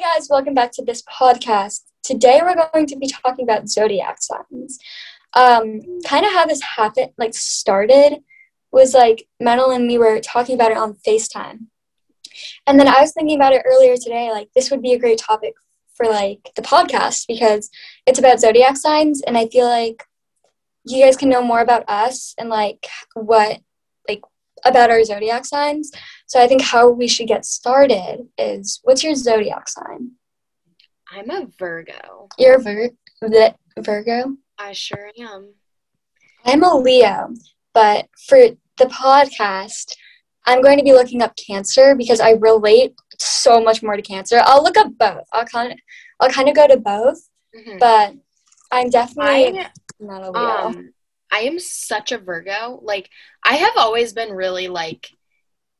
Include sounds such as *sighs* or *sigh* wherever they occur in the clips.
guys, welcome back to this podcast. Today we're going to be talking about zodiac signs. Um, kind of how this happened, like started, was like Menel and me were talking about it on FaceTime. And then I was thinking about it earlier today, like this would be a great topic for like the podcast because it's about zodiac signs and I feel like you guys can know more about us and like what about our zodiac signs. So I think how we should get started is what's your zodiac sign? I'm a Virgo. You're a Vir- the Virgo? I sure am. I'm a Leo, but for the podcast, I'm going to be looking up Cancer because I relate so much more to Cancer. I'll look up both. I'll kind of, I'll kind of go to both, Mhm. but I'm definitely I, not a Leo. um, I am such a Virgo. Like, I have always been really like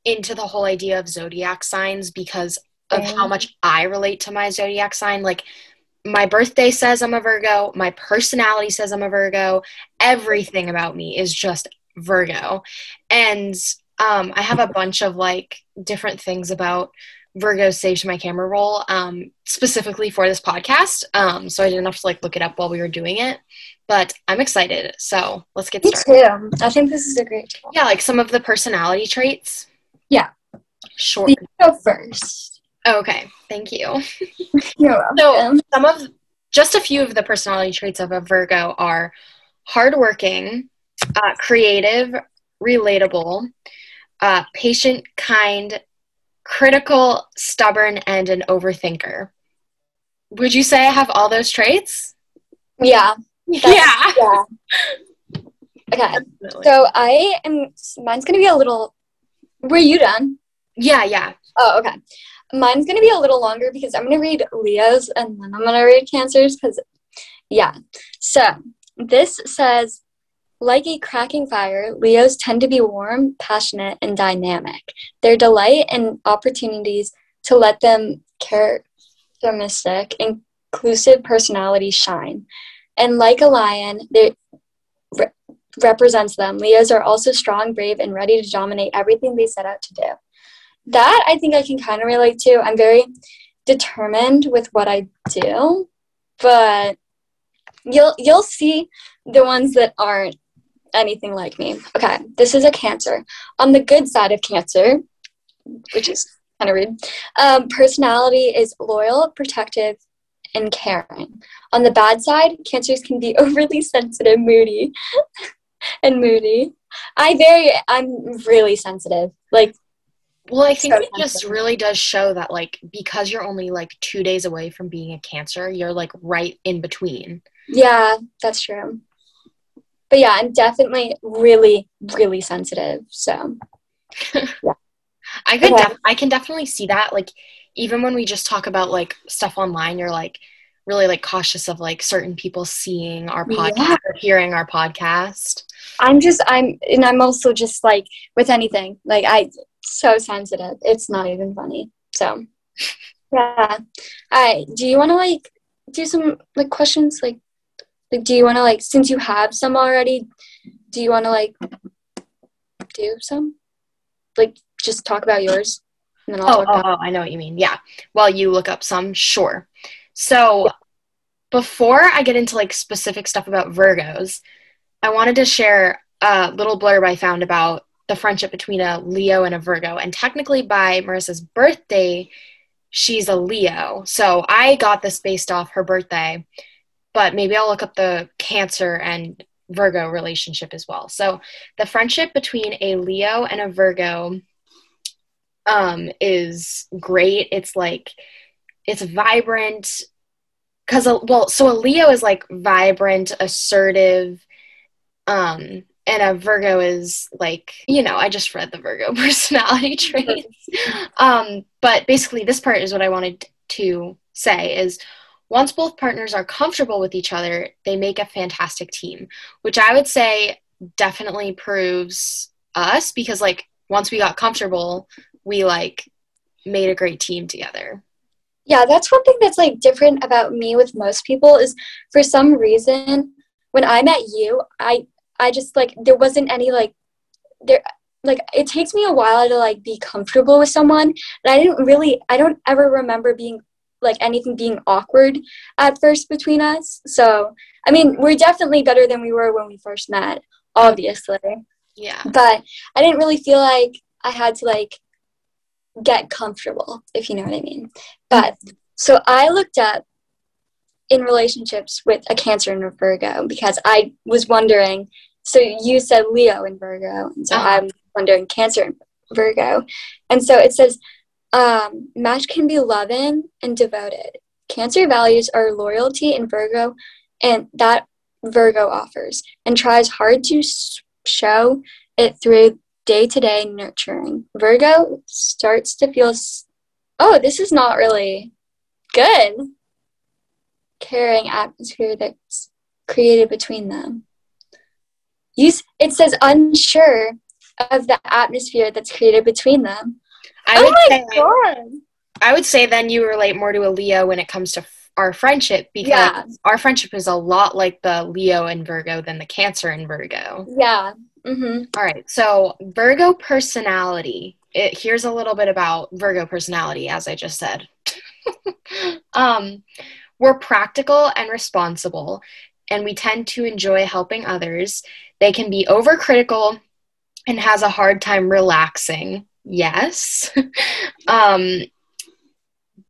into the whole idea of zodiac signs because of how much I relate to my zodiac sign. Like, my birthday says I'm a Virgo. My personality says I'm a Virgo. Everything about me is just Virgo. And um, I have a bunch of like different things about Virgo saved to my camera roll, um, specifically for this podcast. Um, so I didn't have to like look it up while we were doing it. But I'm excited. So let's get Me started. too. I think this is a great. Yeah, like some of the personality traits. Yeah. Sure. You go first. Okay. Thank you. *laughs* You're welcome. So some of just a few of the personality traits of a Virgo are hardworking, uh, creative, relatable, uh, patient, kind, critical, stubborn, and an overthinker. Would you say I have all those traits? yeah. Yeah. Yeah. Okay. So I am. Mine's gonna be a little. Were you done? yeah, yeah. Oh, okay. Mine's gonna be a little longer because I'm gonna read Leo's and then I'm gonna read Cancer's because, yeah. So this says, like a cracking fire, Leos tend to be warm, passionate, and dynamic. Their delight and opportunities to let them characteristic, inclusive personality shine. And like a lion, they re- represents them. Leos are also strong, brave, and ready to dominate everything they set out to do that I think I can kind of relate to. I'm very determined with what I do, but you'll you'll see the ones that aren't anything like me. Okay, this is a Cancer. On the good side of Cancer, which is kind of rude, um, personality is loyal, protective, and caring. On the bad side, Cancers can be *laughs* overly sensitive, moody, *laughs* and moody. I very I'm really sensitive. Like Well, I think So it just really does show that, like, because you're only like two days away from being a Cancer, you're like right in between. Yeah, that's true. But yeah, I'm definitely really, really sensitive. So yeah. *laughs* I could, Okay. def- I can definitely see that. Like, even when we just talk about like stuff online, you're like really like cautious of like certain people seeing our podcast Yeah. or hearing our podcast. I'm just, I'm, and I'm also just like with anything, like I, so sensitive. It's not even funny. So *laughs* yeah. I, do you want to like do some like questions? Like, like, do you want to like, since you have some already, do you want to like do some? Like, just talk about yours and then I'll Oh, oh, oh, I know what you mean. Yeah. While you look up some, sure. So before I get into like specific stuff about Virgos, I wanted to share a little blurb I found about the friendship between a Leo and a Virgo. And technically, by Marissa's birthday, she's a Leo. So I got this based off her birthday, but maybe I'll look up the Cancer and Virgo relationship as well. So the friendship between a Leo and a Virgo um, is great. It's like it's vibrant because well, so a Leo is like vibrant, assertive, um, and a Virgo is like you know I just read the Virgo *laughs* personality *laughs* traits. Um, but basically, this part is what I wanted to say is once both partners are comfortable with each other, they make a fantastic team, which I would say definitely proves us because like once we got comfortable, we like made a great team together. Yeah, that's one thing that's like different about me with most people is for some reason when I met you, I I just like there wasn't any like there like it takes me a while to like be comfortable with someone and I didn't really I don't ever remember being like anything being awkward at first between us. So, I mean, we're definitely better than we were when we first met, obviously. Yeah. But I didn't really feel like I had to like get comfortable, if you know what I mean. But so I looked up in relationships with a Cancer and a Virgo because I was wondering. So you said Leo and Virgo, and so Uh-huh. I'm wondering Cancer and Virgo, and so it says um, match can be loving and devoted. Cancer values are loyalty and Virgo, and that Virgo offers, and tries hard to show it through day to day nurturing. Virgo starts to feel, s- oh, this is not really good. Caring atmosphere that's created between them. You, s- it says unsure of the atmosphere that's created between them. I oh would my say god! I would say then you relate more to a Leo when it comes to f- our friendship because Yeah. our friendship is a lot like the Leo and Virgo than the Cancer and Virgo. Yeah. Mm-hmm. All right, so Virgo personality. It, here's a little bit about Virgo personality, as I just said. *laughs* um, we're practical and responsible, and we tend to enjoy helping others. They can be overcritical and has a hard time relaxing. Yes. *laughs* um,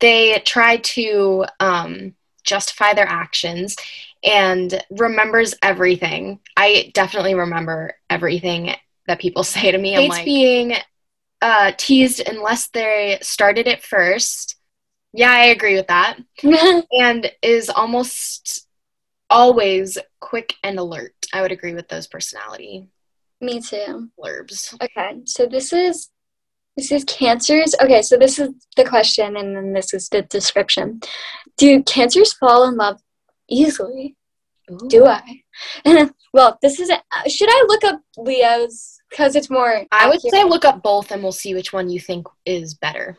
they try to um, justify their actions and remembers everything. I definitely remember everything that people *laughs* say to me. I'm Hates like being uh, teased unless they started it first. Yeah, I agree with that. *laughs* And is almost always quick and alert. I would agree with those personality Me too. blurbs. Okay, so this is this is cancers. Okay, so this is the question, and then this is the description. Do cancers fall in love easily? Do I? *laughs* well, this uh, Should I look up Leo's because it's more? I would accurate? say look up both and we'll see which one you think is better.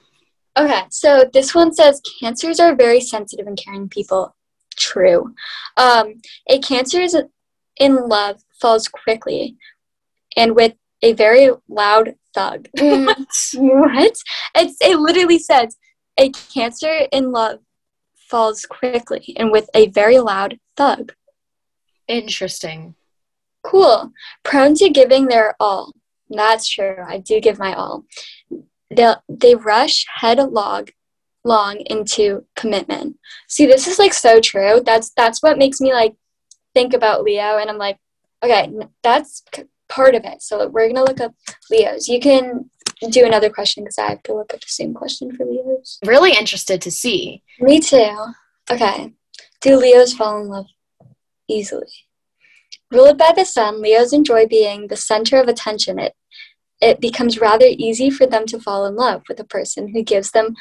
Okay, so this one says cancers are very sensitive and caring people. True. Um, a cancer is in love falls quickly and with a very loud thug. *laughs* what? It's, it literally says a cancer in love falls quickly and with a very loud thug. Interesting. Cool. Prone to giving their all. That's true. I do give my all. They they rush headlong long into commitment. See, this is like so true. That's that's what makes me like think about Leo, and I'm like, okay, that's part of it. So we're gonna look up Leos. You can do another question because I have to look up the same question for Leos. Really interested to see. Me too. Okay. Do Leos fall in love easily? Ruled by the sun, Leos enjoy being the center of attention. It it becomes rather easy for them to fall in love with a person who gives them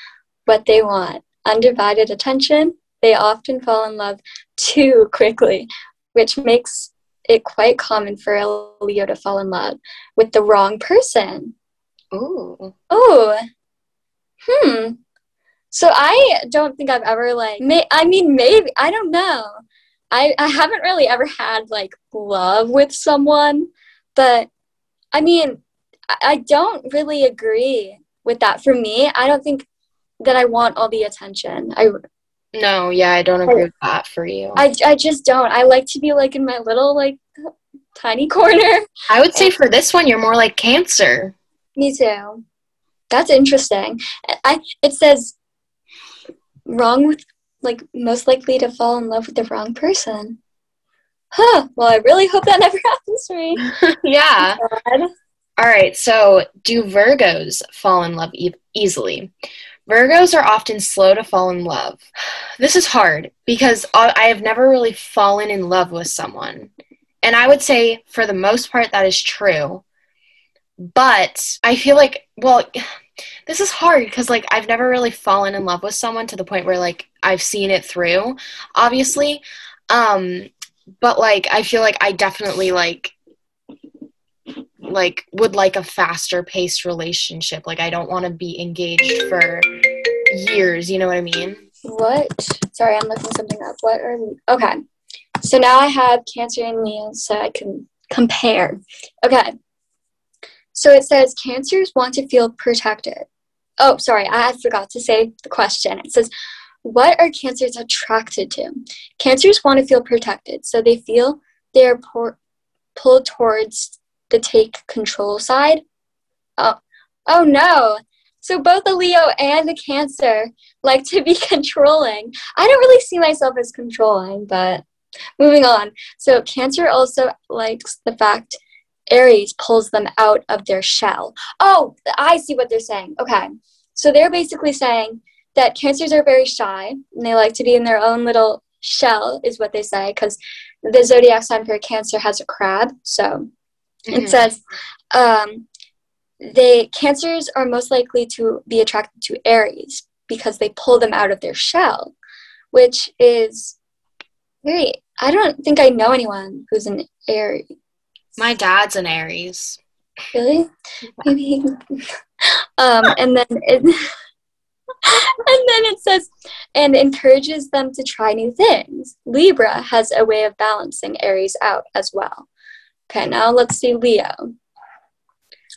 what they want. Undivided attention, they often fall in love too quickly, which makes it quite common for a Leo to fall in love with the wrong person. Ooh. Oh, hmm. So I don't think I've ever like. May, I mean, maybe I don't know. I I haven't really ever had like love with someone, but I mean, I, I don't really agree with that. For me, I don't think that I want all the attention. I No, yeah, I don't agree with that for you. I, I just don't. I like to be like in my little like tiny corner. I would say for this one, you're more like Cancer. Me too. That's interesting. I it says wrong with like most likely to fall in love with the wrong person. Huh. Well, I really hope that never *laughs* happens to me. *laughs* yeah. Oh, God. All right, so do Virgos fall in love e- easily? Virgos are often slow to fall in love. *sighs* This is hard because I I have never really fallen in love with someone. And I would say, for the most part, that is true. But I feel like, well, this is hard because, like, I've never really fallen in love with someone to the point where, like, I've seen it through, obviously. Um, but, like, I feel like I definitely, like, like would like a faster paced relationship like i don't want to be engaged for years you know what i mean What? Sorry, I'm looking something up. What are okay? So now I have Cancer and Leo, so I can compare. Okay. So it says cancers want to feel protected. Oh, sorry, I forgot to say the question. It says what are cancers attracted to? Cancers want to feel protected, so they feel they're por- pulled towards the take control side. Oh, oh no. So both a Leo and the Cancer like to be *laughs* controlling. I don't really see myself as controlling, but moving on. So Cancer also likes the fact Aries pulls them out of their shell. Oh, I see what they're saying. Okay. So they're basically saying that Cancers are very shy and they like to be in their own little shell, is what they say, because the zodiac sign for a Cancer has a crab. So mm-hmm. it says um, they Cancers are most likely to be attracted to Aries because they pull them out of their shell, which is very. I don't think I know anyone who's an Aries. My dad's an Aries. Really? Maybe. *laughs* um, and then it, *laughs* and then it says, and encourages them to try new things. Libra has a way of balancing Aries out as well. Okay, now let's see Leo.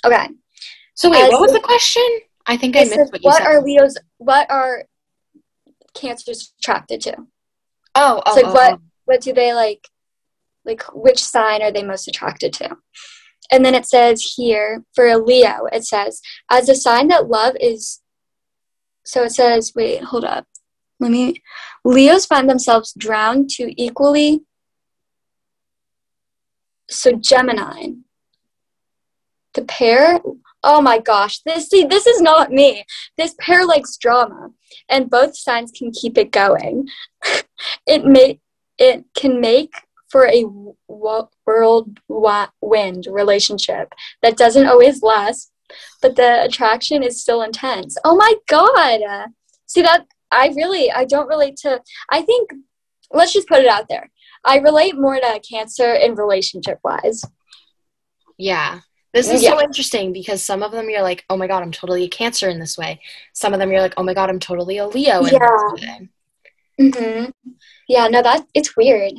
Okay. So wait, as what was the question? I think I missed what you what said. What are Leo's? What are Cancers attracted to? Oh, oh, so like oh, what? oh. What do they like? Like which sign are they most attracted to? And then it says here for a leo it says as a sign that love is so it says wait hold up. Let me leos find themselves drowned to equally so gemini the pair oh my gosh this see this is not me. This pair likes drama and both signs can keep it going. *laughs* It may it can make for a whirlwind relationship that doesn't always last, but the attraction is still intense. Oh my god! See that? I really, I don't relate to. I think, let's just put it out there. I relate more to Cancer in relationship wise. Yeah. This is yeah. so interesting because some of them you're like, oh my god, I'm totally a Cancer in this way. Some of them you're like, oh my god, I'm totally a Leo in yeah. this way. Mhm. Yeah. No, that it's weird.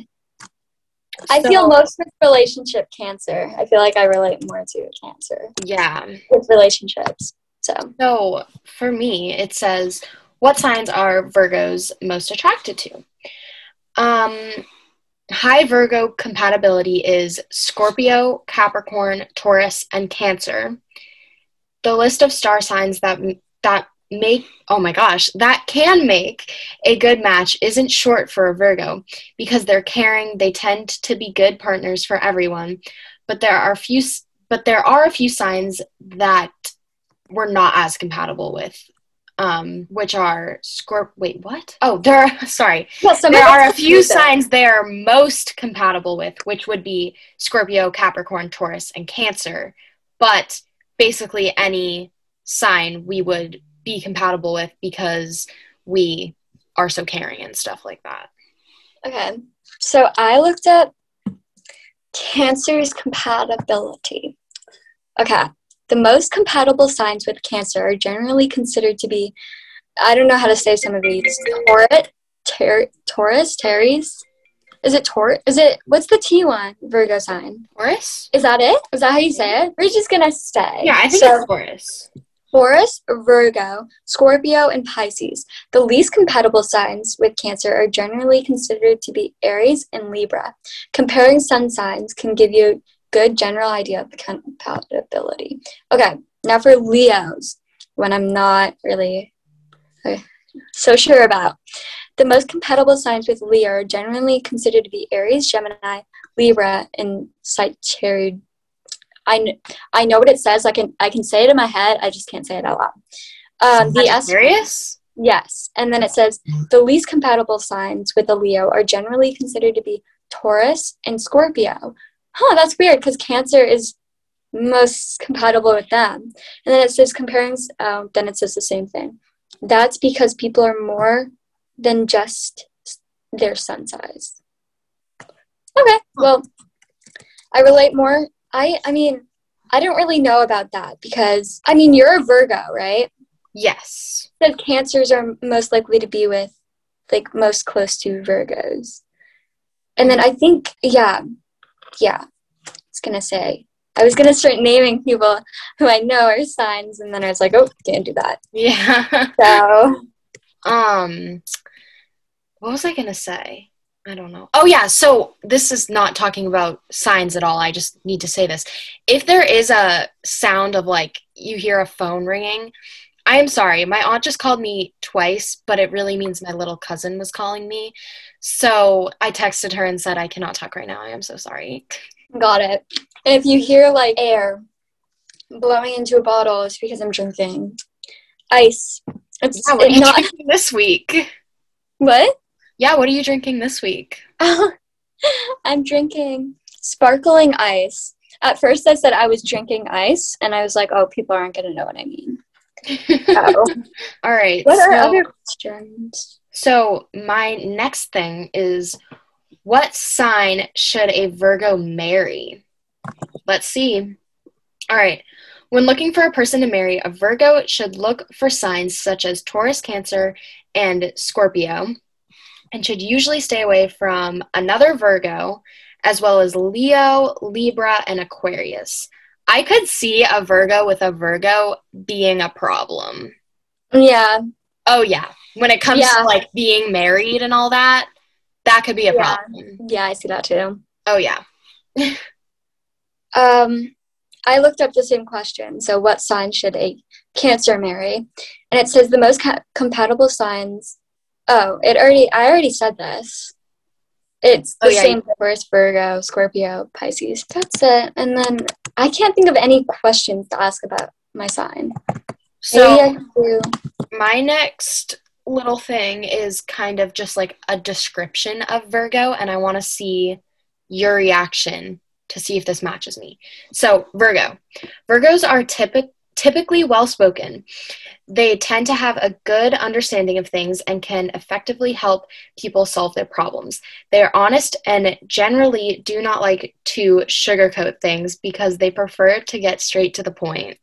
I so, feel most with relationship cancer. I feel like I relate more to cancer. Yeah. With relationships. So So for me it says what signs are Virgos most attracted to? Um high Virgo compatibility is Scorpio, Capricorn, Taurus, and Cancer. The list of star signs that that make oh my gosh that can make a good match isn't short for a virgo because they're caring they tend to be good partners for everyone but there are few but there are a few signs that we're not as compatible with um, which are Scorp. Wait, what? Oh, there. Are, *laughs* sorry. Well, so there are a few signs they are most compatible with, which would be Scorpio, Capricorn, Taurus, and Cancer. But basically, any sign we would be compatible with because we are so caring and stuff like that. Okay. So I looked at Cancer's compatibility. Okay. The most compatible signs with Cancer are generally considered to be, I don't know how to say some of these, Taurus, ter- Taurus, Taurus. Is it Taurus? Is it, what's the T one Virgo sign? Taurus? Is that it? Is that how you say it? We're just going to stay. Yeah, I think so, it's Taurus. Taurus, Virgo, Scorpio, and Pisces. The least compatible signs with Cancer are generally considered to be Aries and Libra. Comparing sun signs can give you a good general idea of the compatibility. Okay, now for Leos, when I'm not really so sure about. The most compatible signs with Leo are generally considered to be Aries, Gemini, Libra, and Sagittarius I, I know what it says. I can I can say it in my head. I just can't say it out loud. Um, the S- serious? Yes, and then it says the least compatible signs with a Leo are generally considered to be Taurus and Scorpio. Huh, that's weird because Cancer is most compatible with them. And then it says comparing. Um, then it says the same thing. That's because people are more than just their sun size. Okay, well, I relate more I I mean, I don't really know about that because I mean, you're a Virgo, right? Yes. Said cancers are most likely to be with like most close to Virgos. And then I think yeah. Yeah. I was going to say I was gonna start naming people who I know are signs, and then I was like, "Oh, can't do that." Yeah. So, *laughs* um, what was I going to say? I don't know. Oh, yeah. So this is not talking about signs at all. I just need to say this. If there is a sound of like you hear a phone ringing, I am sorry. My aunt just called me twice, but it really means my little cousin was calling me. So I texted her and said, I cannot talk right now. I am so sorry. *laughs* Got it. And if you hear like air blowing into a bottle, it's because I'm drinking ice. It's Yeah, are not this week? *laughs* what? Yeah, what are you drinking this week? *laughs* I'm drinking sparkling ice. At first, I said I was drinking ice, and I was like, "Oh, people aren't gonna know what I mean." Oh. *laughs* All right. What are other questions? So, my next thing is what sign should a Virgo marry? Let's see. All right. When looking for a person to marry, a Virgo should look for signs such as Taurus, Cancer, and Scorpio, and should usually stay away from another Virgo, as well as Leo, Libra, and Aquarius. I could see a Virgo with a Virgo being a problem. Yeah, Oh yeah. When it comes Yeah. to like being married and all that, that could be a Yeah. problem. yeah, I see that too. Oh yeah. *laughs* Um, I looked up the same question. So, what sign should a Cancer marry? And it says the most ca- compatible signs. Oh, it already. I already said this. It's oh, the Oh, yeah, same for Virgo, Scorpio, Pisces. That's it. And then I can't think of any questions to ask about my sign. So Maybe I can do. my next little thing is kind of just like a description of Virgo and I want to see your reaction to see if this matches me. So, Virgo. Virgos are typic- typically well spoken. They tend to have a good understanding of things and can effectively help people solve their problems. They are honest and generally do not like to sugarcoat things because they prefer to get straight to the point.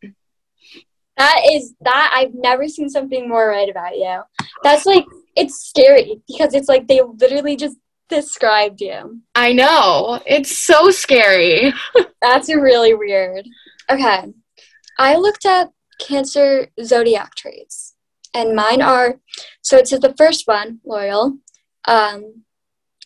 That is that I've never seen something more right about you. That's like it's scary because it's like they literally just described you. I know. It's so scary. *laughs* That's really weird. Okay. I looked up Cancer zodiac traits, and mine are so it says the first one, loyal. Um,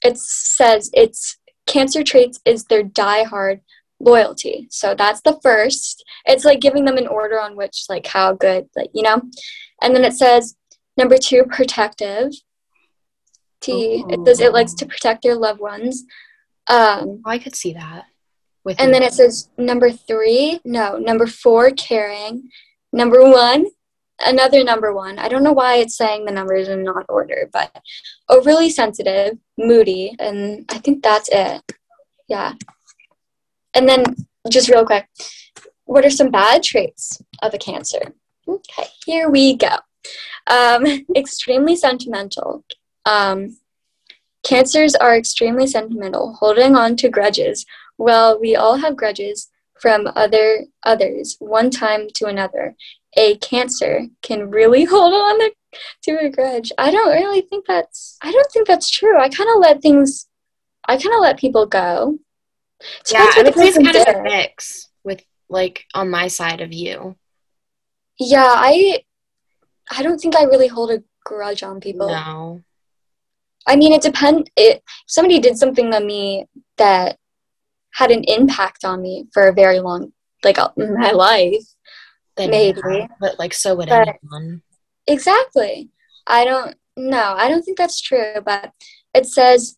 it says it's Cancer traits is their die-hard loyalty. So that's the first. It's like giving them an order on which, like, how good, like, you know? And then it says number two, protective. T. It says it likes to protect their loved ones. Um, I could see that. With and then it says number three, no, number four, caring. Number one, another number one. I don't know why it's saying the numbers in not order, but overly sensitive, moody, and I think that's it. Yeah. And then just real quick, what are some bad traits of a cancer? Okay, here we go. Um, *laughs* extremely sentimental. Um, cancers are extremely sentimental, holding on to grudges. Well, we all have grudges from other others, one time to another. A cancer can really *laughs* hold on to- to a grudge. I don't really think that's. I don't think that's true. I kind of let things. I kind of let people go. yeah, I what would say it's kind of a mix with like on my side of you. Yeah, I. I don't think I really hold a grudge on people. No. I mean, it depends. It if somebody did something to me that had an impact on me for a very long, like uh, my life. Then Maybe. yeah, but like so would But- anyone. Exactly. I don't. No, I don't think that's true. But it says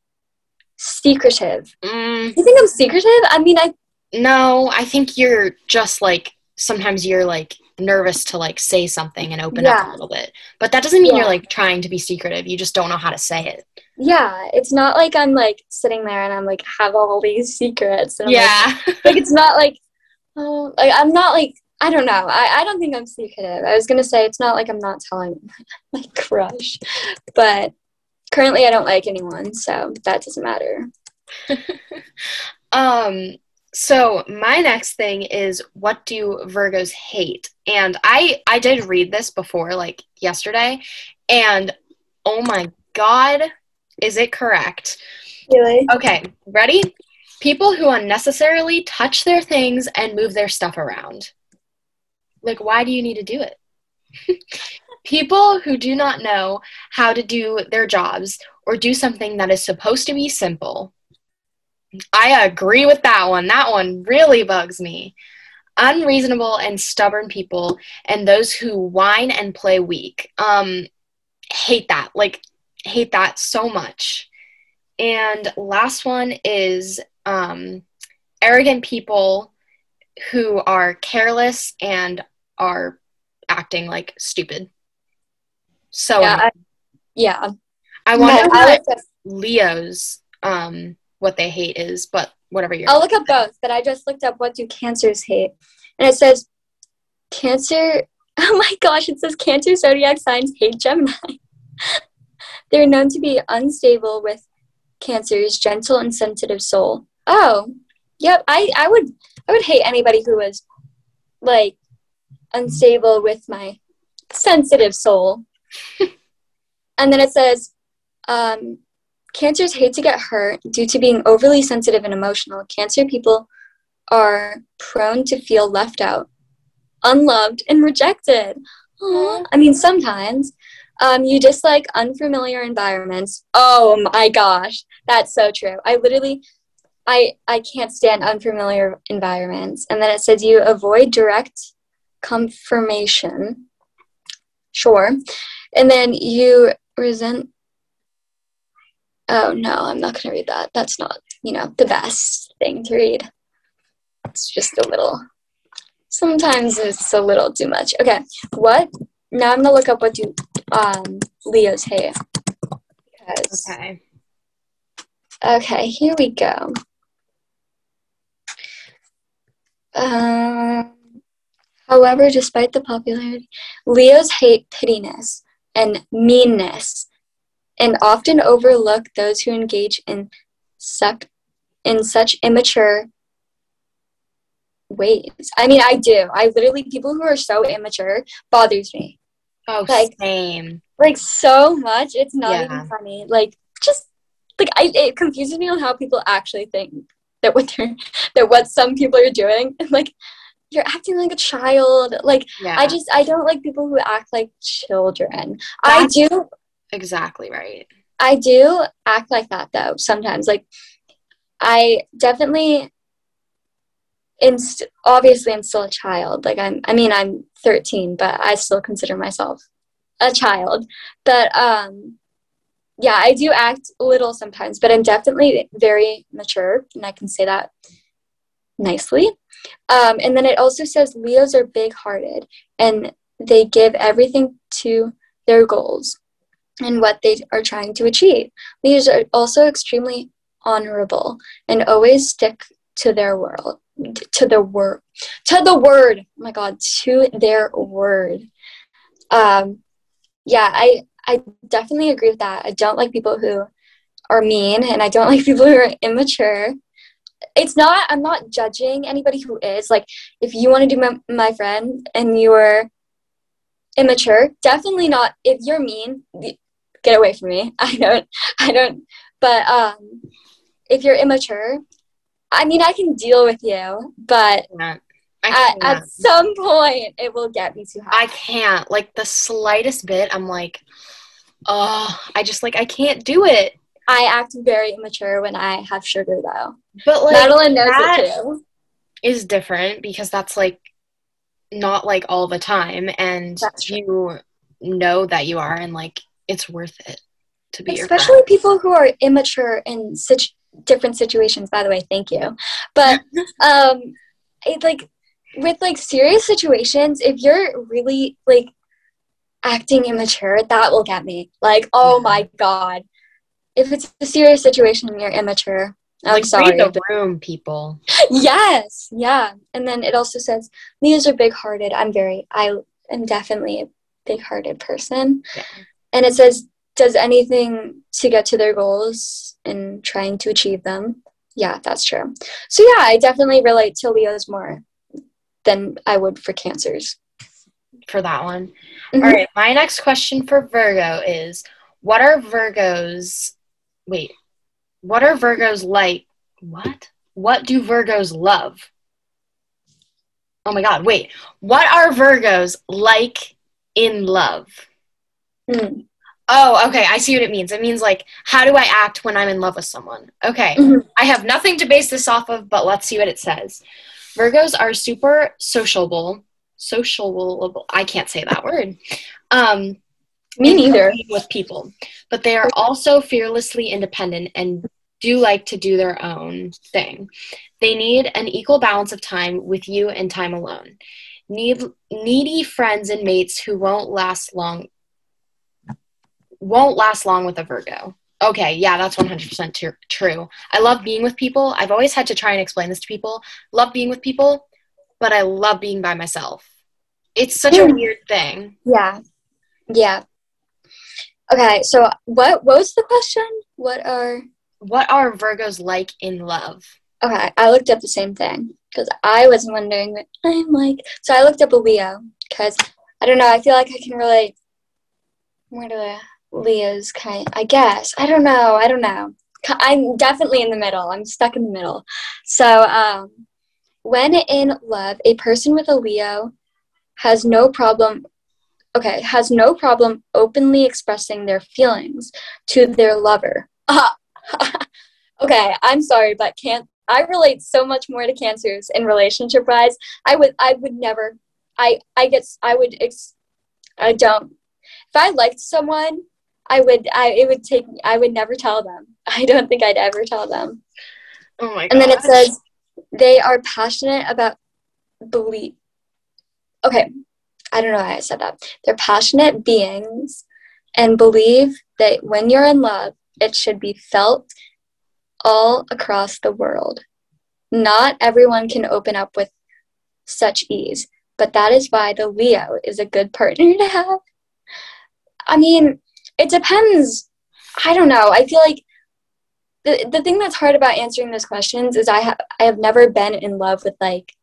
secretive. Mm, You think I'm secretive? I mean, I. no, I think you're just like sometimes you're like nervous to like say something and open up a little bit. But that doesn't mean Yeah. you're like trying to be secretive. You just don't know how to say it. Yeah, it's not like I'm like sitting there and I'm like have all these secrets. And I'm, like, yeah. like it's not *laughs* like oh like i'm not like i don't know I, I don't think i'm secretive i was gonna say it's not like i'm not telling *laughs* my crush but currently i don't like anyone so that doesn't matter *laughs* Um, so my next thing is what do Virgos hate? And I I did read this before, like yesterday, and oh my god, is it correct? really Okay, ready? People who unnecessarily touch their things and move their stuff around. Like, why do you need to do it? *laughs* People who do not know how to do their jobs or do something that is supposed to be simple. I agree with that one. That one really bugs me. Unreasonable and stubborn people and those who whine and play weak. Um hate that. Like hate that so much. And last one is um arrogant people who are careless and are acting like stupid. So yeah, I, yeah. I wonder no, what Leo's um what they hate is, but whatever you're. I'll look up both, but I just looked up what do cancers hate, and it says cancer. *laughs* Oh my gosh! It says cancer zodiac signs hate Gemini. *laughs* They're known to be unstable with Cancer's gentle and sensitive soul. Oh, yep. I I would I would hate anybody who was like unstable with my sensitive soul. *laughs* and then it says, um, cancers hate to get hurt due to being overly sensitive and emotional. Cancer people are prone to feel left out, unloved, and rejected. Aww. I mean, sometimes. Um, you dislike unfamiliar environments. Oh my gosh, that's so true. I literally, I I can't stand unfamiliar environments. And then it says you avoid direct confirmation. Sure. And then you resent. Oh no, I'm not going to read that. That's not, you know, the best thing to read. It's just a little. Sometimes it's a little too much. Okay, what? Now I'm gonna look up what do um, Leo's hate. Because, okay. Okay, here we go. Um, However, despite the popularity, Leos hate pittiness and meanness and often overlook those who engage in, suck, in such immature ways. I mean, I do. I literally, people who are so immature bothers me. Oh, like, same. Like, so much. It's not yeah. even funny. Like, just, like, I, it confuses me on how people actually think that what they're, *laughs* that what some people are doing. *laughs* Like, you're acting like a child. Like yeah. I just I don't like people who act like children. That's I do exactly right. I do act like that though sometimes. Like I definitely inst- obviously I'm still a child. Like I'm I mean I'm 13, but I still consider myself a child. But um yeah, I do act little sometimes, but I'm definitely very mature and I can say that nicely. Um, and then it also says Leos are big hearted and they give everything to their goals and what they are trying to achieve. Leos are also extremely honorable and always stick to their world to the word to the word oh my god to their word. Um yeah i i definitely agree with that. I don't like people who are mean and i don't *laughs* like people who are immature. It's not i'm not judging anybody who is. Like if you want to do my, my friend and you're immature definitely not. If you're mean get away from me. *laughs* I don't i don't but um if you're immature i mean i can deal with you but at, at some point it will get me too high. I can't. Like the slightest bit i'm like oh i just like i can't do it. I act very immature when I have sugar, though. But like Madeline knows it too. Is different because that's like not like all the time, and you know that you are, and like it's worth it to be. Especially people who are immature in such different situations. By the way, thank you. But *laughs* um, it like with like serious situations, if you're really like acting immature, that will get me. Like, oh yeah. my god if it's a serious situation and you're immature, I'm like, sorry. Read the room, people. *laughs* yes, yeah. And then it also says Leos are big-hearted. I'm very, I am definitely a big-hearted person. Yeah. And it says does anything to get to their goals and trying to achieve them. Yeah, that's true. So yeah, I definitely relate to Leos more than I would for Cancers. For that one. Mm-hmm. All right, my next question for Virgo is what are Virgos wait, what are Virgos like? What? What do Virgos love? Oh my God, wait. What are Virgos like in love? Mm. Oh, okay. I see what it means. It means like, how do I act when I'm in love with someone? Okay. Mhm. I have nothing to base this off of, but let's see what it says. Virgos are super sociable. Sociable. I can't say that word. Um, Me neither. with people, but they are also fearlessly independent and do like to do their own thing. They need an equal balance of time with you and time alone. Need needy friends and mates who won't last long won't last long with a Virgo. Okay, yeah, that's 100% tr- true. I love being with people. I've always had to try and explain this to people. Love being with people, but I love being by myself. It's such a Mm. weird thing. Yeah. Yeah. Okay, so what what was the question? What are What are Virgos like in love? Okay, I looked up the same thing because I was wondering what I'm like. So I looked up a Leo because I don't know. I feel like I can relate more to the Leos kind. I guess I don't know. I don't know. I'm definitely in the middle. I'm stuck in the middle. So um, when in love, a person with a Leo has no problem. Okay, has no problem openly expressing their feelings to their lover. *laughs* okay, I'm sorry, but can't I relate so much more to cancers in relationship wise. I would I would never I I guess I would ex, I don't if I liked someone I would I it would take I would never tell them. *laughs* I don't think I'd ever tell them. Oh my god. And then it says they are passionate about belief. Okay, I don't know why I said that. They're passionate beings and believe that when you're in love, it should be felt all across the world. Not everyone can open up with such ease, but that is why the Leo is a good partner to have. I mean, it depends. I don't know. I feel like the the thing that's hard about answering those questions is I have I have never been in love with like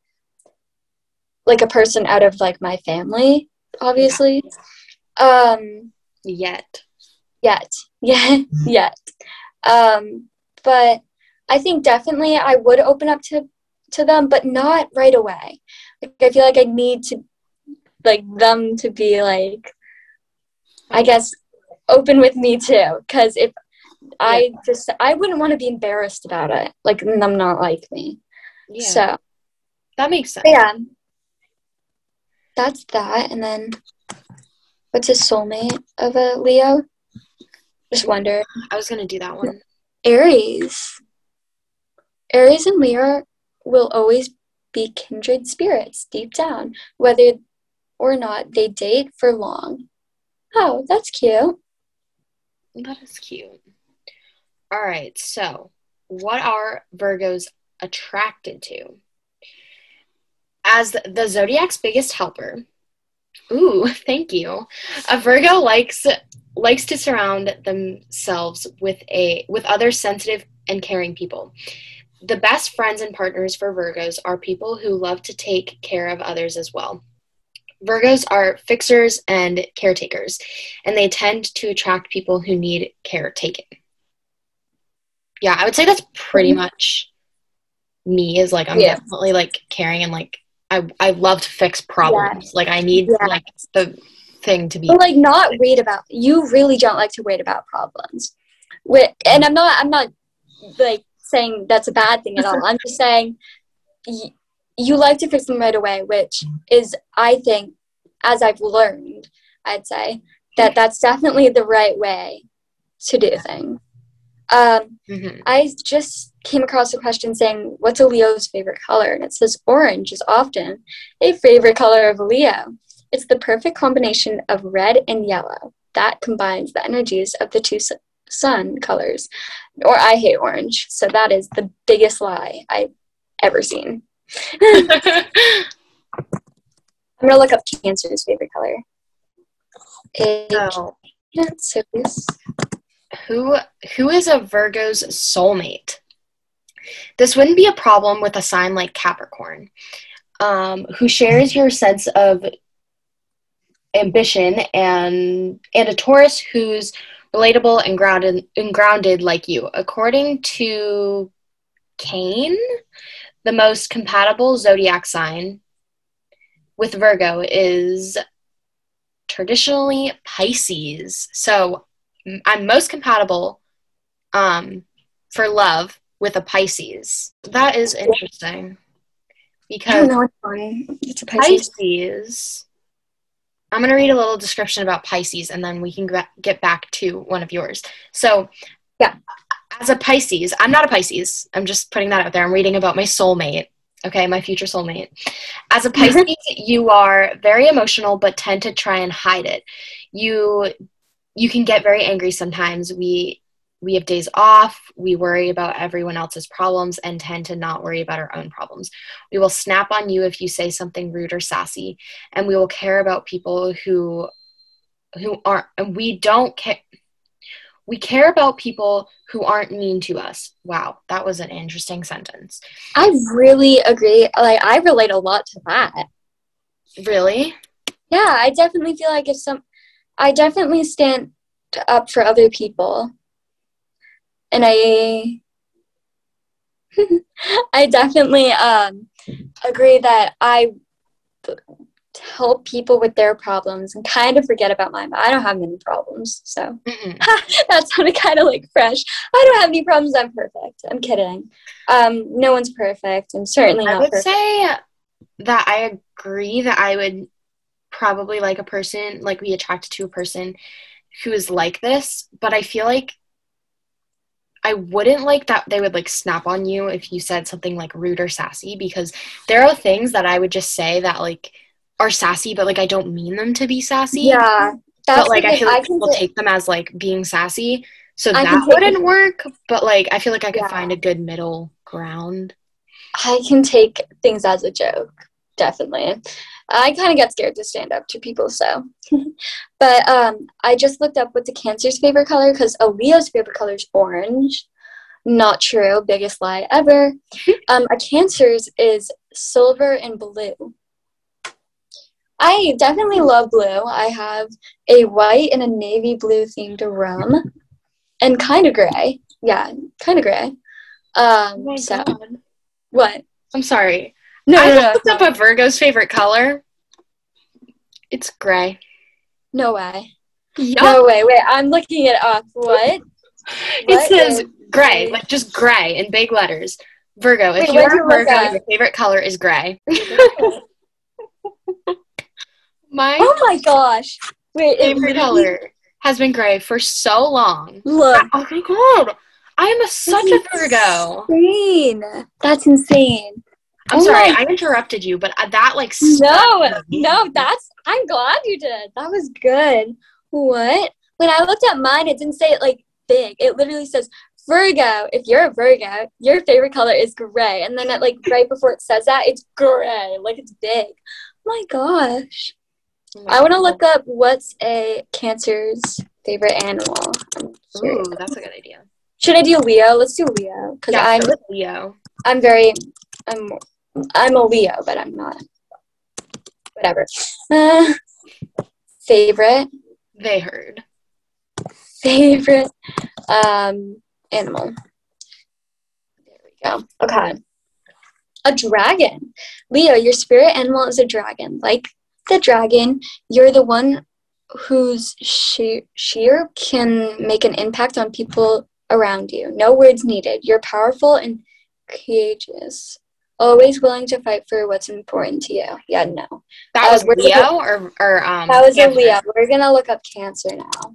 like a person out of like my family, obviously. Um yet. yet. *laughs* Yeah, yet. Um but I think definitely I would open up to to them, but not right away. Like I feel like I need to like them to be like I guess open with me too cuz if I just I wouldn't want to be embarrassed about it. Like them not like me. Yeah. So that makes sense. yeah. That's that and then what's a soulmate of a Leo? Just wonder. I was gonna do that one. Aries. Aries and Leo will always be kindred spirits deep down, whether or not they date for long. Oh, that's cute. That is cute. All right, so what are Virgos attracted to? As the zodiac's biggest helper, ooh, *laughs* thank you. A Virgo likes likes to surround themselves with a with other sensitive and caring people. The best friends and partners for Virgos are people who love to take care of others as well. Virgos are fixers and caretakers, and they tend to attract people who need caretaking. Yeah, I would say that's pretty Mhm. much me. Is like I'm Yeah. definitely like caring and like I I love to fix problems. Like I need Yeah. like the thing to be. But like not read about you really don't like to read about problems. With and I'm not I'm not like saying that's a bad thing at all. *laughs* I'm just saying you like to fix them right away, which is I think as I've learned, I'd say that that's definitely the right way to do things. Um, Mhm. I just came across a question saying, What's a Leo's favorite color? And it says orange is often a favorite color of a Leo. It's the perfect combination of red and yellow that combines the energies of the two sun colors. Or I hate orange, so that is the biggest lie I've ever seen. I'm gonna look up Cancer's favorite color. Cancer's. who who is a Virgo's soulmate? This wouldn't be a problem with a sign like Capricorn, um, who shares your sense of ambition, and and a Taurus who's relatable and grounded and grounded like you. According to Kane, the most compatible zodiac sign with Virgo is traditionally Pisces. So I'm most compatible um, for love with a Pisces. That is interesting because know which one. It's a Pisces. Pisces. I'm going to read a little description about Pisces and then we can get back to one of yours. So, Yeah. As a Pisces, I'm not a Pisces. I'm just putting that out there. I'm reading about my soulmate. Okay, my future soulmate. As a *laughs* Pisces, you are very emotional but tend to try and hide it. You you can get very angry sometimes. We we have days off. We worry about everyone else's problems and tend to not worry about our own problems. We will snap on you if you say something rude or sassy, and we will care about people who who aren't and we don't care we care about people who aren't mean to us. Wow, that was an interesting sentence. I really agree. Like I relate a lot to that. Really? Yeah, I definitely feel like if some, I definitely stand up for other people, and I, *laughs* I definitely um agree that I help people with their problems and kind of forget about mine. But I don't have many problems, so *laughs* that sounded kind of like fresh. I don't have any problems. I'm perfect. I'm kidding. Um, no one's perfect, I'm certainly I not would perfect. say that I agree that I would probably like a person, like be attracted to a person who is like this, but I feel like I wouldn't like that they would like snap on you if you said something like rude or sassy because there are things that I would just say that like are sassy, but like I don't mean them to be sassy. yeah, that's but like I feel like can people say- take them as like being sassy, so I that wouldn't work. But like I feel like I could Yeah. find a good middle ground. I can take things as a joke, definitely. I kind of get scared to stand up to people, so. *laughs* but um, I just looked up what's a Cancer's favorite color because a Leo's favorite color is orange. Not true, biggest lie ever. *laughs* um, a Cancer's is silver and blue. I definitely love blue. I have a white and a navy blue themed room, and kind of gray. Yeah, kind of gray. Um, so what? I'm sorry. No, I no, no, looked up a Virgo's favorite color. It's gray. no way. Yup. No way. Wait, I'm looking it up. What? it What says gray, gray? like just gray in big letters. Virgo. If Wait, you're a Virgo, your favorite color is gray. *laughs* My Oh my gosh. Wait, favorite color has been gray for so long. Look. Oh my god. I am a, such a Virgo. Insane. That's insane. I'm Oh sorry, I interrupted you, but uh, that like No, no, that's, I'm glad you did. That was good. What? When I looked at mine, it didn't say it like big. It literally says, Virgo, if you're a Virgo, your favorite color is gray. And then it like right before it says that, it's gray. Like it's big. my gosh. Oh I want to look up what's a Cancer's favorite animal. I'm. Ooh, that's a good idea. Should I do Leo? Let's do Leo because Yeah, I'm Leo. I'm very I'm I'm a Leo, but I'm not. Whatever. Uh, favorite They heard. favorite um animal. There we go. Okay. A dragon. Leo, your spirit animal is a dragon. Like the dragon, you're the one whose sheer, sheer can make an impact on people around you. No words needed. You're powerful and courageous. Always willing to fight for what's important to you. Yeah, no. That Uh, was the- Leo or or um That was a Leo. We're gonna look up Cancer now.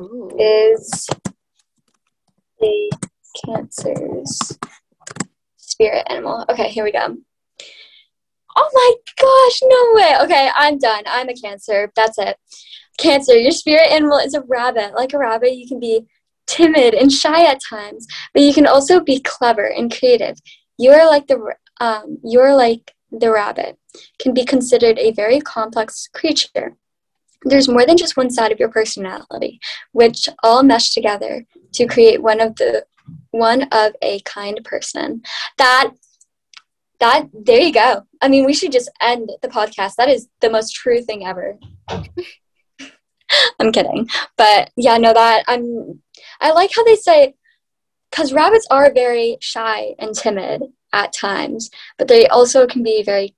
Ooh. is a cancer's spirit animal. Okay, here we go. Oh my gosh, no way. Okay, I'm done. I'm a cancer. That's it. Cancer, your spirit animal is a rabbit. Like a rabbit, you can be timid and shy at times, but you can also be clever and creative. You are like the um, you're like the rabbit. Can be considered a very complex creature. There's more than just one side of your personality which all mesh together to create one of the one of a kind person that that there you go i mean we should just end the podcast that is the most true thing ever *laughs* i'm kidding but yeah no that i'm i like how they say because rabbits are very shy and timid at times but they also can be very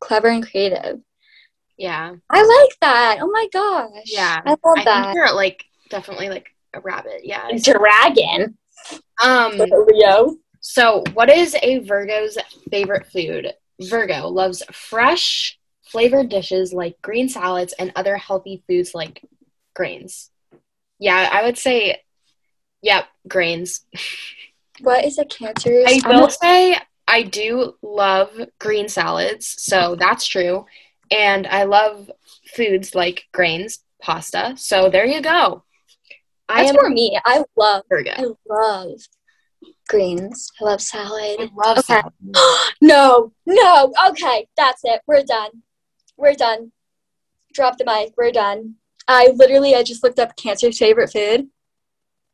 clever and creative Yeah. I like that. Oh my gosh. Yeah. I love I that. think you're like definitely like a rabbit. Yeah. I- Dragon. Um *laughs* Leo. so what is a Virgo's favorite food? Virgo loves fresh flavored dishes like green salads and other healthy foods like grains. Yeah, I would say yep, grains. What is a cancer? I will say I do love green salads, so that's true. And I love foods like grains, pasta. So there you go. I That's am for me. I love. Virgo. I love greens. I love salad. I love Okay. salad. *gasps* no, no. Okay, that's it. We're done. We're done. Drop the mic. We're done. I literally, I just looked up Cancer's favorite food.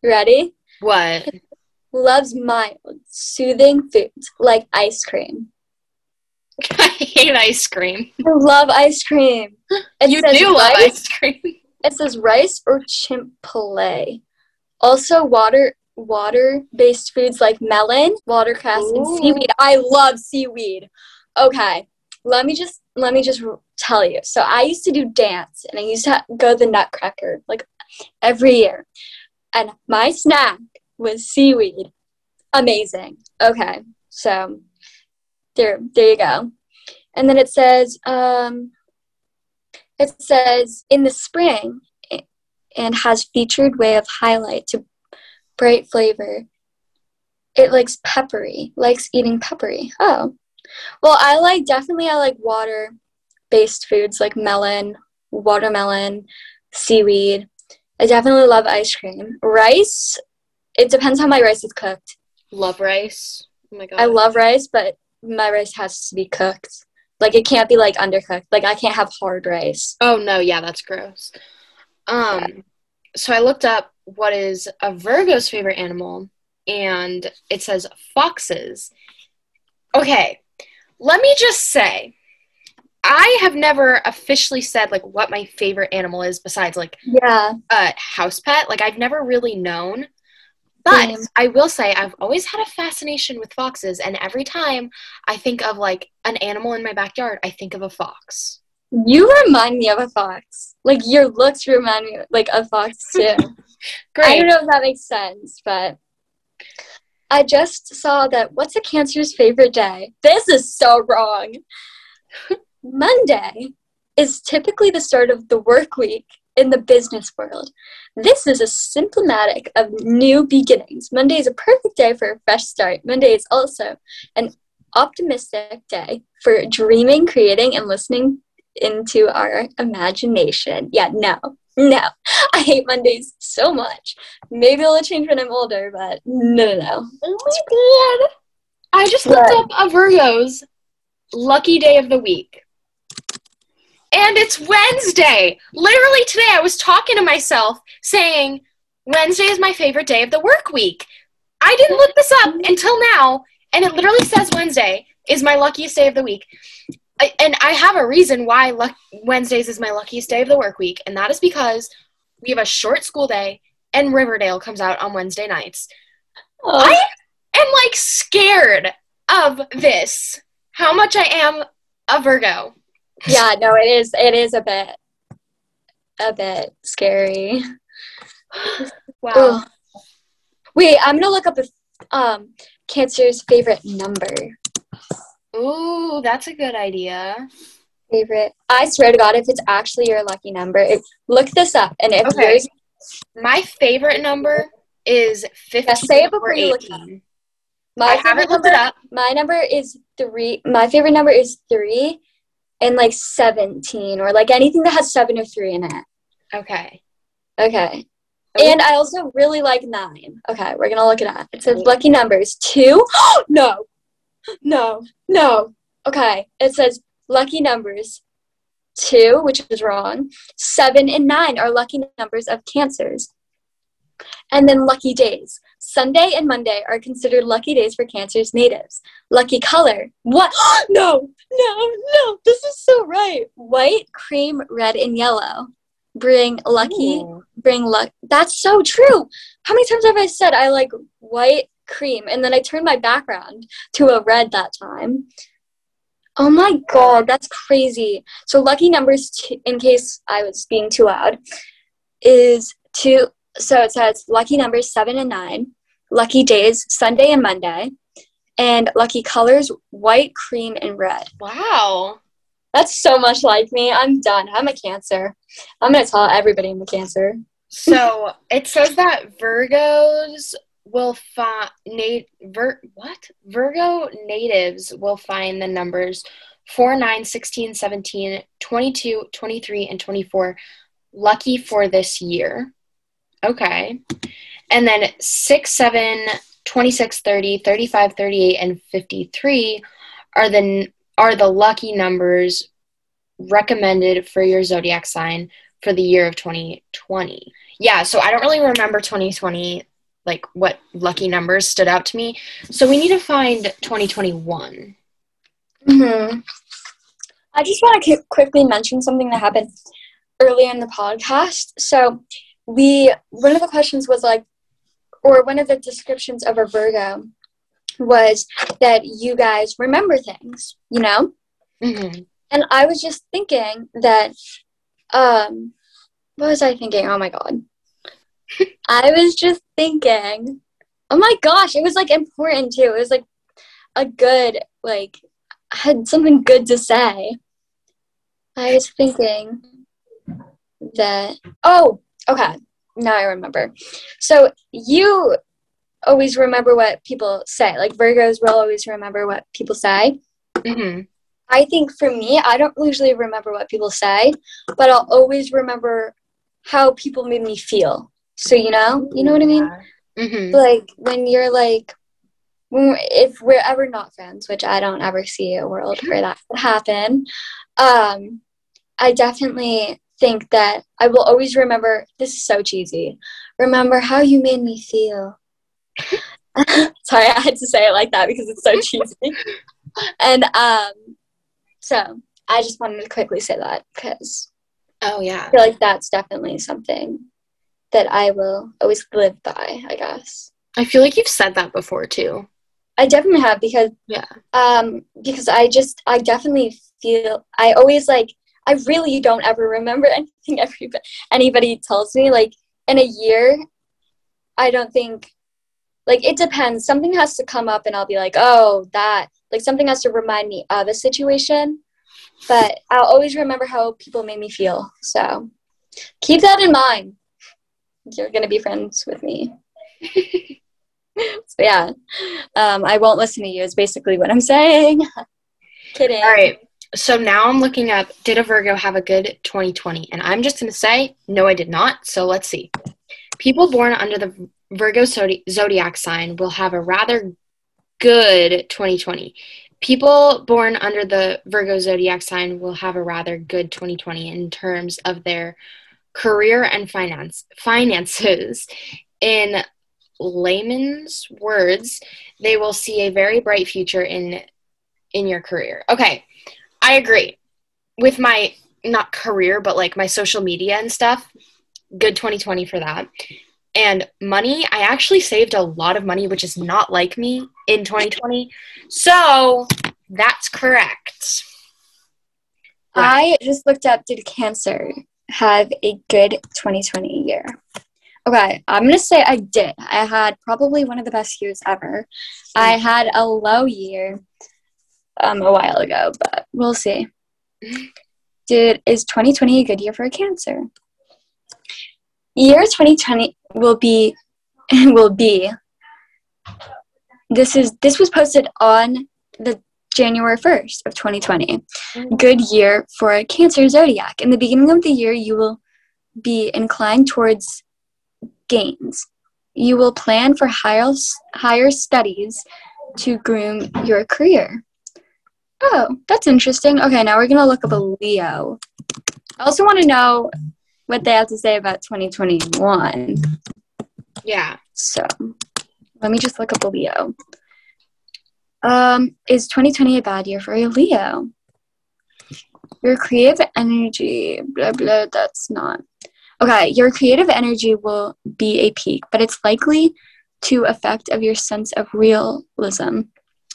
You ready? What? Loves mild, soothing foods like ice cream. *laughs* I hate ice cream. I love ice cream. *gasps* It you do love rice- ice cream. It says rice or chimpale. Also, water water based foods like melon, watercress, and seaweed. I love seaweed. Okay, let me just let me just tell you. So I used to do dance, and I used to go to the Nutcracker like every year, and my snack was seaweed. Amazing. Okay, so there there you go. And then it says um, it says in the spring and has featured way of highlight to bright flavor. It likes peppery, likes eating peppery. Oh. Well, I like definitely I like water based foods like melon, watermelon, seaweed. I definitely love ice cream. Rice, it depends how my rice is cooked. Love rice. Oh my god. I love rice, but my rice has to be cooked. Like it can't be like undercooked. Like I can't have hard rice. Oh no, yeah, that's gross. Um so I looked up what is a Virgo's favorite animal and it says foxes. Okay. Let me just say I have never officially said like what my favorite animal is besides like Yeah. a house pet. Like I've never really known. But Same. I will say I've always had a fascination with foxes and every time I think of like an animal in my backyard, I think of a fox. You remind me of a fox. Like your looks remind me like a fox *laughs* too. Great. I don't know if that makes sense, but I just saw that what's a cancer's favorite day? This is so wrong. *laughs* Monday is typically the start of the work week in the business world. This is a symptomatic of new beginnings. Monday is a perfect day for a fresh start. Monday is also an optimistic day for dreaming, creating, and listening into our imagination. Yeah, no, no. *laughs* I hate Mondays so much. Maybe it'll change when I'm older, but no, no, no. Oh my god. I just looked up a Virgo's lucky day of the week. And it's Wednesday. Literally today I was talking to myself saying Wednesday is my favorite day of the work week. I didn't look this up mm-hmm. until now and it literally says Wednesday is my luckiest day of the week. I, and I have a reason why luck- Wednesdays is my luckiest day of the work week and that is because we have a short school day and Riverdale comes out on Wednesday nights. Oh, I am like scared of this. How much I am a Virgo. yeah, no, it is. It is a bit, a bit scary. *sighs* Wow. Ugh. Wait, I'm gonna look up a um Cancer's favorite number. Ooh, that's a good idea. Favorite. I swear to God, if it's actually your lucky number, if, look this up, and if Okay. yours, My favorite number is 15 say it before or you look it 18. my I favorite haven't looked number, it up. my number is three. My favorite number is three, and like seventeen, or like anything that has seven or three in it. Okay. Okay. And I also really like nine. Okay, we're gonna look it up. It says lucky numbers two. *gasps* no, no, no. Okay, it says lucky numbers two, which is wrong. Seven and nine are lucky numbers of cancers. And then lucky days. Sunday and Monday are considered lucky days for Cancer's natives. Lucky color. What? *gasps* no, no, no. This is so right. White, cream, red, and yellow bring lucky Ooh. bring luck. That's so true. How many times have I said I like white cream and then I turned my background to a red that time? Oh my god, that's crazy. So lucky numbers, t- in case I was being too loud, is two. So it says lucky numbers seven and nine, lucky days Sunday and Monday, and lucky colors white, cream, and red. Wow. That's so much like me. I'm done. I'm a Cancer. I'm gonna tell everybody I'm a Cancer. So it says that Virgos will find nat- Vir- what Virgo natives will find the numbers 4, 9, 16, 17, 22, 23, and 24 lucky for this year. Okay. And then 6, 7, 26, 30, 35, 38, and 53 are the are the lucky numbers recommended for your zodiac sign for the year of 2020. Yeah, so I don't really remember 2020 like what lucky numbers stood out to me. So we need to find 2021. hmm I just want to quickly mention something that happened earlier in the podcast. So we one of the questions was like, or one of the descriptions of a Virgo was that you guys remember things, you know. Mm-hmm. And I was just thinking that, um, what was I thinking? Oh my god, I was just thinking, oh my gosh, it was like important too. It was like a good like I had something good to say. I was thinking that oh, okay. Now I remember. So you always remember what people say. Like Virgos will always remember what people say. Mm-hmm. I think for me, I don't usually remember what people say, but I'll always remember how people made me feel. So you know, you know what I mean? Mm-hmm. Like when you're like, when we're, if we're ever not friends, which I don't ever see a world where that could happen, um, I definitely think that I will always remember. This is so cheesy. Remember how you made me feel. *laughs* Sorry, I had to say it like that because it's so *laughs* cheesy. and um, so I just wanted to quickly say that because Oh yeah. I feel like that's definitely something that I will always live by, I guess. I feel like you've said that before too. I definitely have because Yeah. um because I just I definitely feel I always like I really don't ever remember *laughs* anything everybody anybody tells me like in a year I don't think like it depends something has to come up and I'll be like oh that like something has to remind me of a situation but I'll always remember how people made me feel so keep that in mind you're going to be friends with me *laughs* so yeah um, i won't listen to you is basically what i'm saying *laughs* kidding All right. So now I'm looking up did a Virgo have a good 2020? And I'm just going to say no I did not. So let's see. People born under the Virgo zodiac sign will have a rather good 2020. People born under the Virgo zodiac sign will have a rather good 2020 in terms of their career and finance finances. In layman's words, they will see a very bright future in in your career. Okay, I agree with my not career, but like my social media and stuff. Good 2020 for that. And money, I actually saved a lot of money, which is not like me in 2020. So that's correct. i just looked up did cancer have a good 2020 year. Okay i'm gonna say i did. I had probably one of the best years ever. I had a low year um, a while ago but we'll see. Did is 2020 a good year for a cancer? Year 2020 will be *laughs* will be this is this was posted on the January 1st of 2020. Mm. Good year for a Cancer zodiac. In the beginning of the year, you will be inclined towards gains. You will plan for higher higher studies to groom your career. Oh, that's interesting. Okay, now we're going to look up a Leo. I also want to know what they have to say about 2021. Yeah. So let me just look up a Leo. Um, is 2020 a bad year for a Leo? Your creative energy, blah blah, that's not. Okay, your creative energy will be a peak, but it's likely to affect of your sense of realism.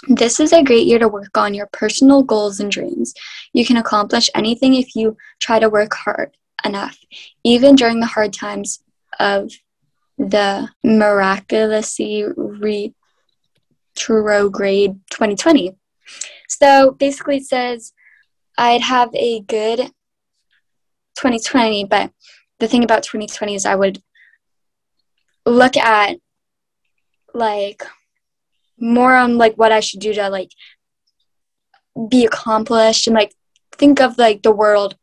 This is a great year to work on your personal goals and dreams. You can accomplish anything if you try to work hard enough, even during the hard times of the miraculously retrograde 2020. So basically, it says I'd have a good 2020, but the thing about 2020 is I would look at like more on like what I should do to like be accomplished and like think of like the world.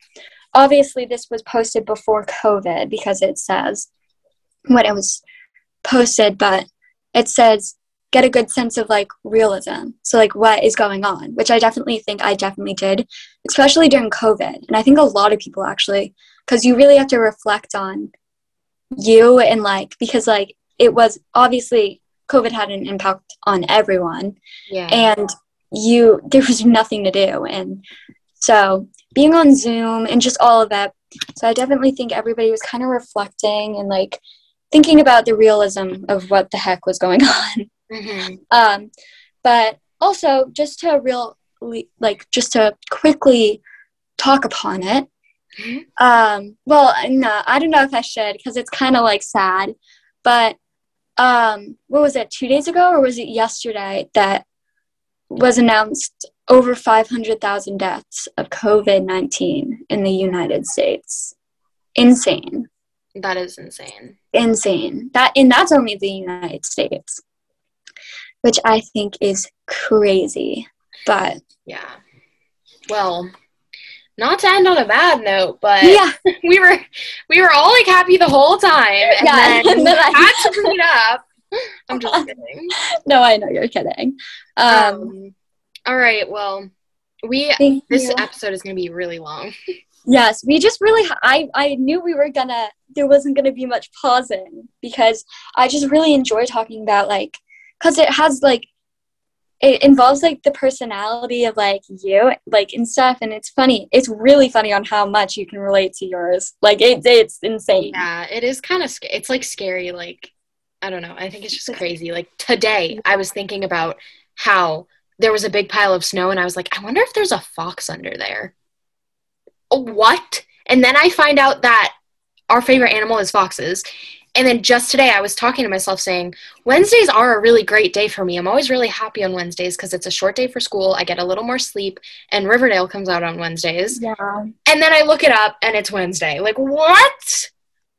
Obviously, this was posted before COVID because it says when it was posted, but it says get a good sense of like realism. So like what is going on, which I definitely think I definitely did, especially during COVID. And I think a lot of people actually, because you really have to reflect on you and like because like it was obviously COVID had an impact on everyone. Yeah. And you there was nothing to do. And so being on Zoom and just all of that. So I definitely think everybody was kind of reflecting and like thinking about the realism of what the heck was going *laughs* on. Mm-hmm. Um, but also just to real like just to quickly talk upon it. Mm-hmm. Um, well, no, I don't know if I should because it's kind of like sad, but um, what was it, two days ago or was it yesterday that was announced over 500,000 deaths of COVID 19 in the United States? Insane. That is insane. Insane. That and that's only the United States, which I think is crazy. But Yeah. Well, not to end on a bad note, but yeah, *laughs* we were we were all like happy the whole time, and Yeah, then, *laughs* and then I- had to it up. I'm just *laughs* kidding. no, I know you're kidding. Um, Um, all right. Well, we this you. episode is going to be really long. Yes, we just really. I I knew we were gonna. There wasn't gonna be much pausing because I just really enjoy talking about like, cause it has like, it involves like the personality of like you like and stuff, and it's funny. It's really funny on how much you can relate to yours. Like it, it's insane. Yeah, it is kind of. Sc- it's like scary. Like I don't know. I think it's just crazy. Like today, I was thinking about how there was a big pile of snow, and I was like, I wonder if there's a fox under there. What? And then I find out that our favorite animal is foxes. And then just today, I was talking to myself saying, Wednesdays are a really great day for me. I'm always really happy on Wednesdays because it's a short day for school. I get a little more sleep, and Riverdale comes out on Wednesdays. Yeah. And then I look it up, and it's Wednesday. Like, what?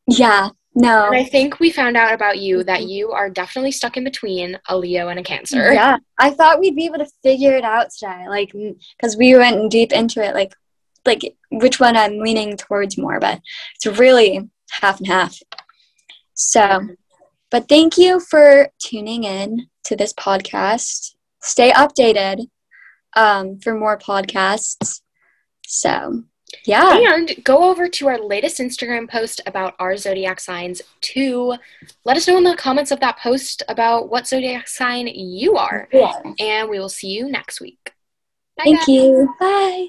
Yeah. No. And I think we found out about you that you are definitely stuck in between a Leo and a Cancer. Yeah, I thought we'd be able to figure it out today, like because we went deep into it, like like which one I'm leaning towards more, but it's really half and half. So, but thank you for tuning in to this podcast. Stay updated um, for more podcasts. So, yeah, And go over to our latest Instagram post about our zodiac signs to let us know in the comments of that post about what zodiac sign you are. yeah. And we will see you next week. Bye, Thank guys. you. Bye.